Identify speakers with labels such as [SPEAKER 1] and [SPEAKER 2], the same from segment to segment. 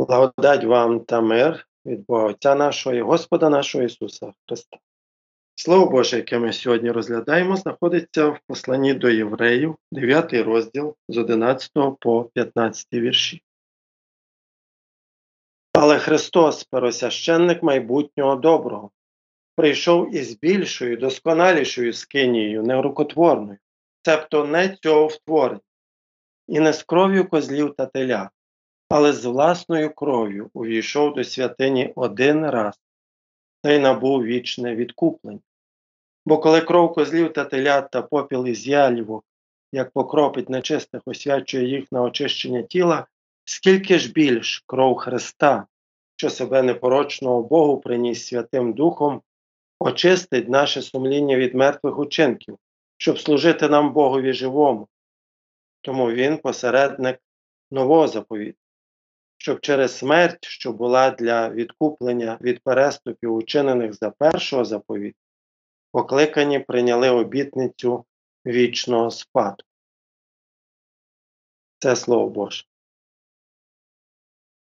[SPEAKER 1] Благодать вам та мир від Бога Отця нашого і Господа нашого Ісуса Христа. Слово Боже, яке ми сьогодні розглядаємо, знаходиться в посланні до євреїв, 9 розділ з 11 по 15 вірші. Але Христос, первосвященник майбутнього доброго, прийшов із більшою, досконалішою скинією, нерукотворною, цебто не цього втворення, і не з кров'ю козлів та теля, але з власною кров'ю увійшов до святині один раз та й набув вічне відкуплення. Бо коли кров козлів та телят та попіл із ялівок, як покропить нечистих, освячує їх на очищення тіла, скільки ж більш кров Христа, що себе непорочного Богу приніс Святим Духом, очистить наше сумління від мертвих учинків, щоб служити нам Богові живому. Тому Він посередник нового заповіту, щоб через смерть, що була для відкуплення від переступів, учинених за першого заповіту, покликані прийняли обітницю вічного спадку. Це слово Боже.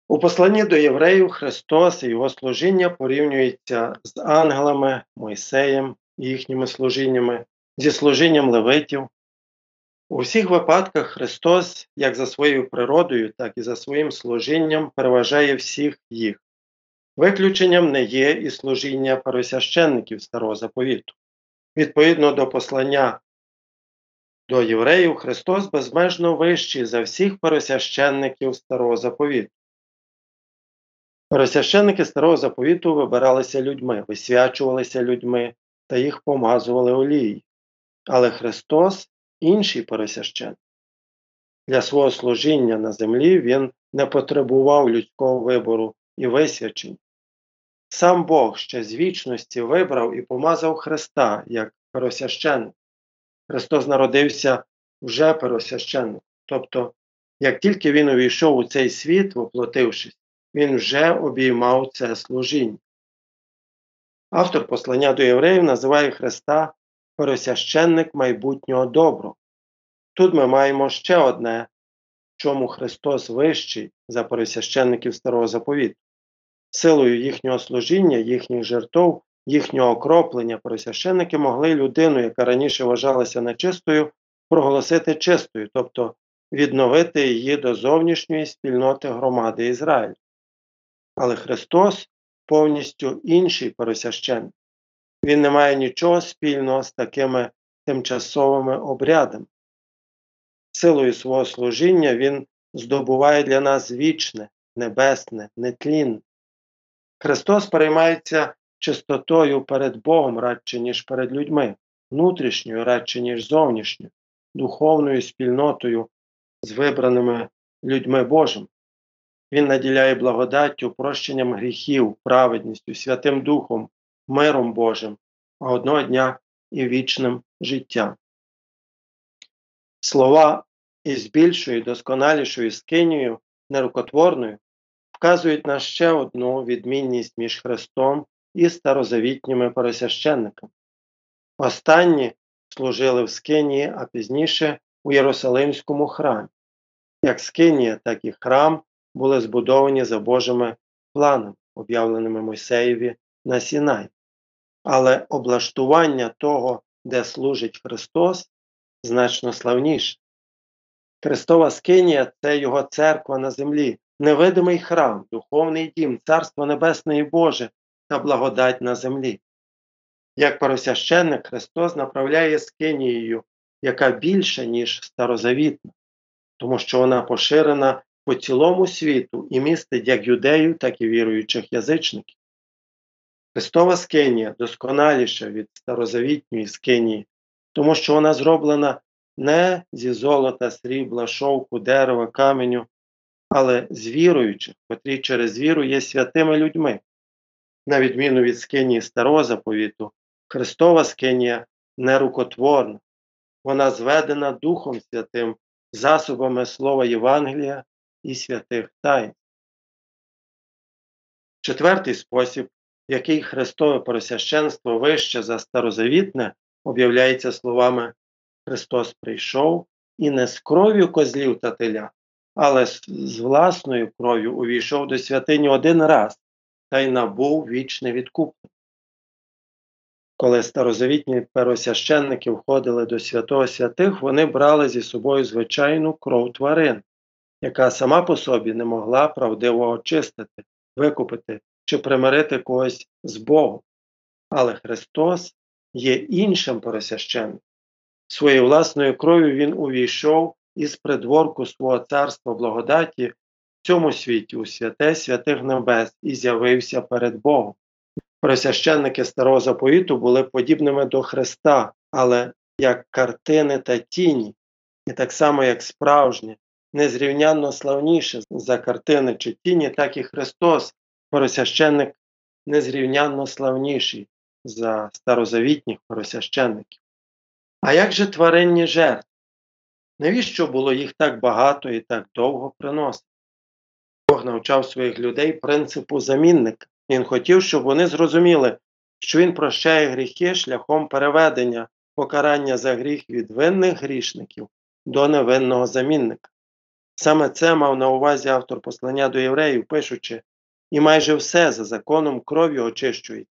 [SPEAKER 1] У посланні до євреїв Христос і Його служіння порівнюється з ангелами, Мойсеєм і їхніми служіннями, зі служінням левитів. У всіх випадках Христос, як за своєю природою, так і за своїм служінням, переважає всіх їх. Виключенням не є і служіння пересвященників Старого Заповіту. Відповідно до послання до євреїв, Христос безмежно вищий за всіх пересвященників Старого Заповіту. Пересвященники Старого Заповіту вибиралися людьми, висвячувалися людьми та їх помазували олією. Але Христос інший пересвященник. Для свого служіння на землі Він не потребував людського вибору і висвячення. Сам Бог ще з вічності вибрав і помазав Христа як пересвященник. Христос народився вже пересвященником. Тобто, як тільки Він увійшов у цей світ, воплотившись, він вже обіймав це служіння. Автор послання до євреїв називає Христа пересвященник майбутнього доброго. Тут ми маємо ще одне, чому Христос вищий за пересвященників Старого Заповіту. Силою їхнього служіння, їхніх жертв, їхнього окроплення пересвященники могли людину, яка раніше вважалася нечистою, проголосити чистою, тобто відновити її до зовнішньої спільноти громади Ізраїлю. Але Христос повністю інший пересвященник. Він не має нічого спільного з такими тимчасовими обрядами. Силою свого служіння Він здобуває для нас вічне, небесне, нетлінне. Христос переймається чистотою перед Богом радше, ніж перед людьми, внутрішньою радше, ніж зовнішньою, духовною спільнотою з вибраними людьми Божими. Він наділяє благодаттю, прощенням гріхів, праведністю, Святим Духом, миром Божим, а одного дня і вічним життям. Слова із більшою, досконалішою скинією, нерукотворною, вказують на ще одну відмінність між Христом і старозавітніми пересвященниками. Останні служили в Скинії, а пізніше у Єрусалимському храмі. Як Скинія, так і храм були збудовані за Божими планами, об'явленими Мойсеєві на Сінай. Але облаштування того, де служить Христос, значно славніше. Христова Скинія це Його церква на землі, невидимий храм, духовний дім, Царство Небесне і Боже та благодать на землі. Як пересвященник Христос направляє Скинією, яка більша, ніж старозавітна, тому що вона поширена по цілому світу і містить як юдеїв, так і віруючих язичників. Христова скинія досконаліша від старозавітньої скинії, тому що вона зроблена не зі золота, срібла, шовку, дерева, каменю, але з віруючих, котрі через віру є святими людьми. На відміну від скинії старого заповіту, Христова скинія нерукотворна, вона зведена Духом Святим, засобами Слова Євангелія і святих тайн. Четвертий спосіб, який Христове пересвященство вище за старозавітне, об'являється словами Христос прийшов і не з кров'ю козлів та теля, але з, власною кров'ю увійшов до святині один раз та й набув вічне відкуплення. Коли старозавітні первосвященники входили до святого святих, вони брали зі собою звичайну кров тварин, яка сама по собі не могла правдиво очистити, викупити чи примирити когось з Богом. Але Христос є іншим первосвященником. Своєю власною кров'ю Він увійшов із придворку свого царства благодаті в цьому світі у святе святих небес і з'явився перед Богом. Просвященники старого заповіту були подібними до Христа, але як картини та тіні, і так само, як справжні, незрівнянно славніше за картини чи тіні, так і Христос, просвященник незрівнянно славніший за старозавітніх просвященників. А як же тваринні жертви? Навіщо було їх так багато і так довго приносити? Бог навчав своїх людей принципу замінника. Він хотів, щоб вони зрозуміли, що він прощає гріхи шляхом переведення покарання за гріх від винних грішників до невинного замінника. Саме це мав на увазі автор послання до євреїв, пишучи, і майже все за законом кров'ю очищують,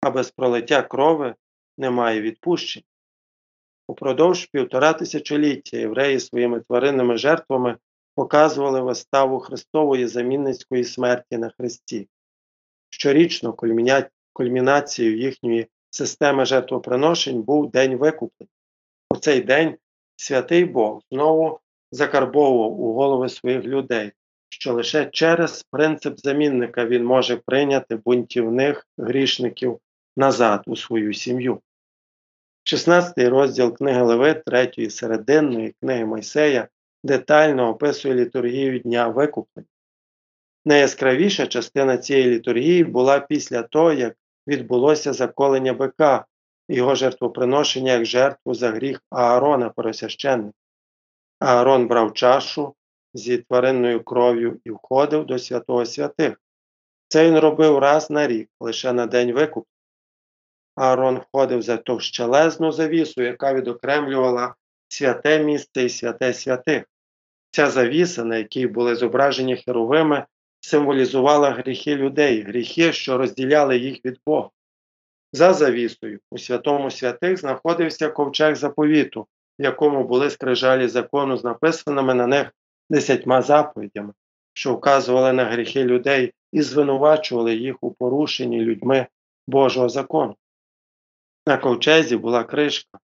[SPEAKER 1] а без пролиття крови немає відпущень. Упродовж півтора тисячоліття євреї своїми тваринними жертвами показували виставу Христової замінницької смерті на Христі. Щорічно кульмінацією їхньої системи жертвоприношень був День викуплення. У цей день святий Бог знову закарбовував у голови своїх людей, що лише через принцип замінника він може прийняти бунтівних грішників назад у свою сім'ю. 16 розділ книги Левит, 3 серединної книги Мойсея детально описує літургію Дня Викуплення. Найяскравіша частина цієї літургії була після того, як відбулося заколення бика, його жертвоприношення як жертву за гріх Аарона Поросященника. Аарон брав чашу зі тваринною кров'ю і входив до святого святих. Це він робив раз на рік, лише на день викупу. Аарон входив за товщелезну завісу, яка відокремлювала святе місце і святе святих. Ця завіса, на якій були зображені херовими, символізувала гріхи людей, гріхи, що розділяли їх від Бога. За завісою у святому святих знаходився ковчег заповіту, в якому були скрижалі закону з написаними на них десятьма заповідями, що вказували на гріхи людей і звинувачували їх у порушенні людьми Божого закону. На ковчезі була кришка,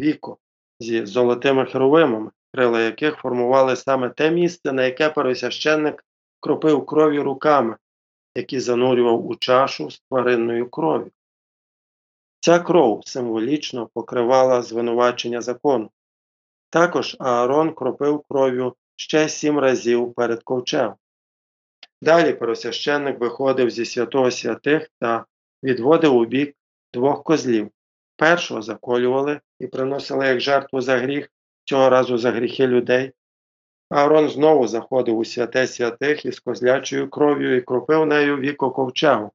[SPEAKER 1] віко зі золотими херовимами, крила яких формували саме те місце, на яке пересвященник кропив крові руками, які занурював у чашу з тваринною кров'ю. Ця кров символічно покривала звинувачення закону. Також Аарон кропив кров'ю ще сім разів перед ковчем. Далі пересвященник виходив зі святого святих та відводив у бік двох козлів. Першого заколювали і приносили як жертву за гріх, цього разу за гріхи людей. Аарон знову заходив у святе святих із козлячою кров'ю і кропив нею віко ковчегу,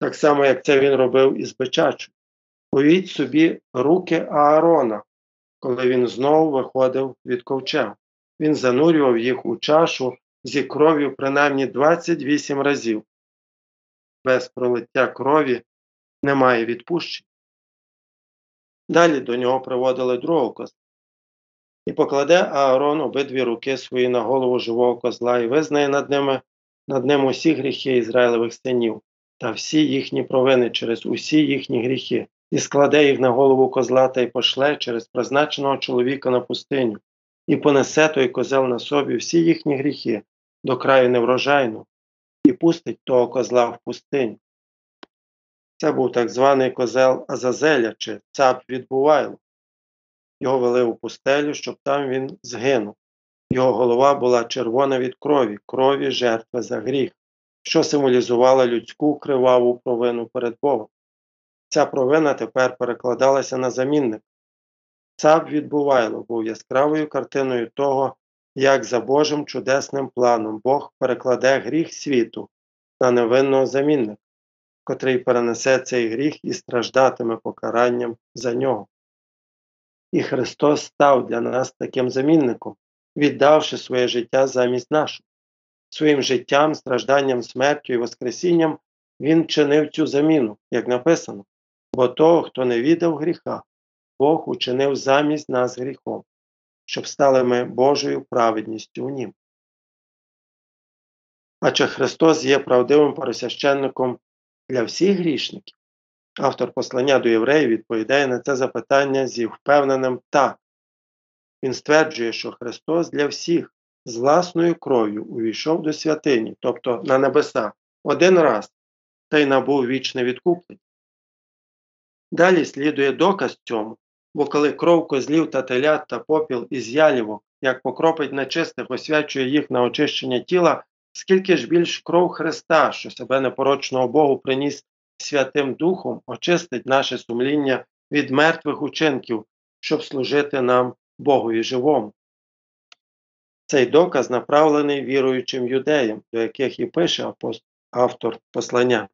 [SPEAKER 1] так само, як це він робив із бичачою. Уявіть собі руки Аарона, коли він знову виходив від ковчегу. Він занурював їх у чашу зі кров'ю принаймні 28 разів. Без пролиття крові немає відпущення. Далі до нього приводили другого козла. І покладе Аарон обидві руки свої на голову живого козла і визнає над ними над ним усі гріхи Ізраїлевих синів та всі їхні провини через усі їхні гріхи, і складе їх на голову козла та й пошле через призначеного чоловіка на пустиню, і понесе той козел на собі всі їхні гріхи до краю неврожайну, і пустить того козла в пустиню. Це був так званий козел Азазеля чи цап від Бувайло. Його вели у пустелю, щоб там він згинув. Його голова була червона від крові, крові жертви за гріх, що символізувала людську криваву провину перед Богом. Ця провина тепер перекладалася на замінник. Цап від Бувайло був яскравою картиною того, як за Божим чудесним планом Бог перекладе гріх світу на невинного замінника котрий перенесе цей гріх і страждатиме покаранням за нього. І Христос став для нас таким замінником. віддавши своє життя замість нашого. Своїм життям, стражданням, смертю і Воскресінням Він чинив цю заміну, як написано, бо того, хто не віддав гріха, Бог учинив замість нас гріхом, щоб стали ми Божою праведністю у Нім. А чи Христос є правдивим пересвященником для всіх грішників? Автор послання до євреїв відповідає на це запитання зі впевненим так. Він стверджує, що Христос для всіх з власною кров'ю увійшов до святині, тобто на небеса, один раз та й набув вічне відкуплення. Далі слідує доказ цьому, бо коли кров козлів та телят та попіл із ялівок, як покропить нечистих, освячує їх на очищення тіла, скільки ж більш кров Христа, що себе непорочного Богу приніс Святим Духом, очистить наше сумління від мертвих учинків, щоб служити нам Богові живому. Цей доказ направлений віруючим юдеям, до яких і пише автор послання.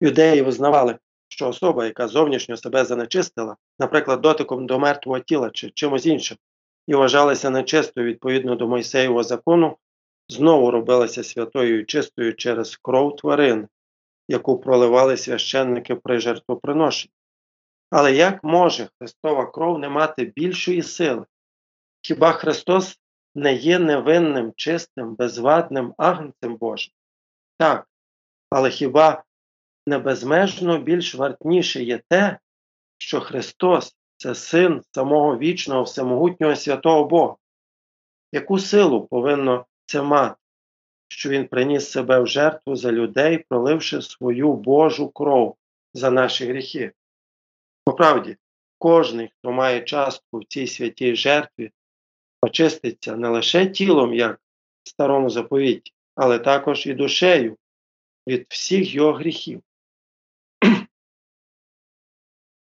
[SPEAKER 1] Юдеї визнавали, що особа, яка зовнішньо себе занечистила, наприклад, дотиком до мертвого тіла чи чимось іншим, і вважалася нечистою відповідно до Мойсеєвого закону, знову робилася святою і чистою через кров тварин, яку проливали священники при жертвоприношенні. Але як може Христова кров не мати більшої сили? Хіба Христос не є невинним, чистим, безвадним агнцем Божим? Так, але хіба не безмежно більш вартніше є те, що Христос це син самого вічного, всемогутнього святого Бога? Яку силу повинно це мати, що Він приніс себе в жертву за людей, проливши свою Божу кров за наші гріхи? По правді, кожний, хто має частку в цій святій жертві, очиститься не лише тілом, як в старому заповіті, але також і душею від всіх його гріхів.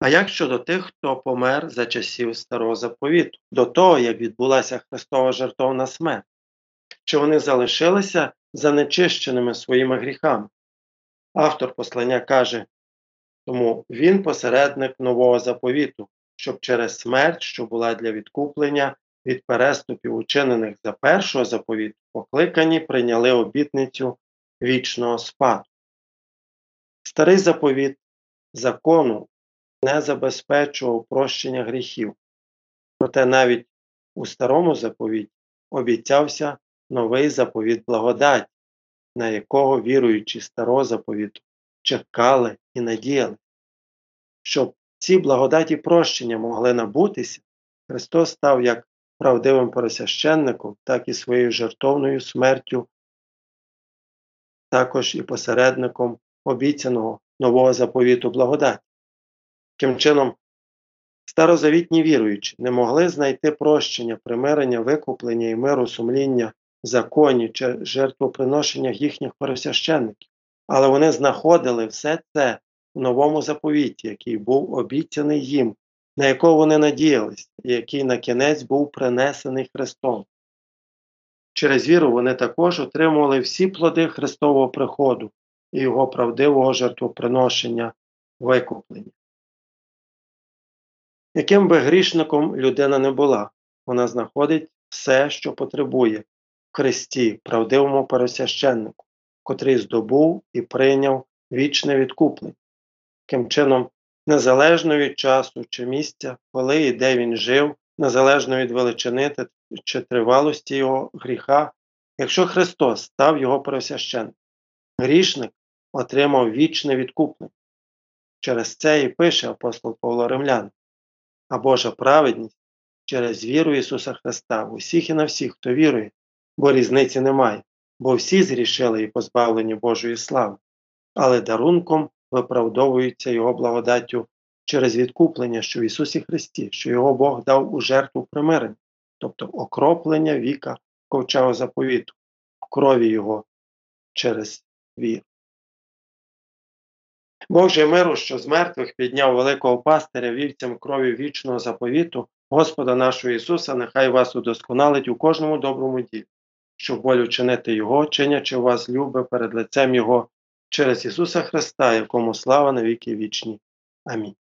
[SPEAKER 1] А як щодо тих, хто помер за часів старого заповіту, до того, як відбулася Христова жертовна смерть, чи вони залишилися занечищеними своїми гріхами? Автор послання каже, тому він посередник нового заповіту, щоб через смерть, що була для відкуплення від переступів, учинених за першого заповіту, покликані прийняли обітницю вічного спаду. Старий заповіт закону не забезпечував прощення гріхів, проте навіть у старому заповіті обіцявся новий заповіт благодаті, на якого віруючі старого заповіту чекали і надіяли. Щоб ці благодаті прощення могли набутися, Христос став як правдивим поросященником, так і своєю жертовною смертю, також і посередником обіцяного нового заповіту благодаті. Таким чином, старозавітні віруючі не могли знайти прощення, примирення, викуплення і миру сумління в законі чи жертвоприношеннях їхніх пересвященників, але вони знаходили все це в новому заповіті, який був обіцяний їм, на якого вони надіялись, і який на кінець був принесений Христом. Через віру вони також отримували всі плоди Христового приходу і Його правдивого жертвоприношення викуплення. Яким би грішником людина не була, вона знаходить все, що потребує в Христі, правдивому пересвященнику, котрий здобув і прийняв вічне відкуплення. Таким чином, незалежно від часу чи місця, коли і де він жив, незалежно від величини чи тривалості його гріха, якщо Христос став його пересвященником, грішник отримав вічне відкуплення. Через це і пише апостол Павло Римлян а Божа праведність через віру Ісуса Христа в усіх і на всіх, хто вірує, бо різниці немає, бо всі зрішили і позбавлені Божої слави, але дарунком виправдовуються Його благодаттю через відкуплення, що в Ісусі Христі, що Його Бог дав у жертву примирення, тобто окроплення віка ковчого заповіту, в крові Його через віру. Бог же миру, що з мертвих підняв великого пастиря вівцям крові вічного заповіту, Господа нашого Ісуса, нехай вас удосконалить у кожному доброму ділі, щоб волю чинити Його, чинячи вас любе перед лицем Його, через Ісуса Христа, якому слава на віки вічні. Амінь.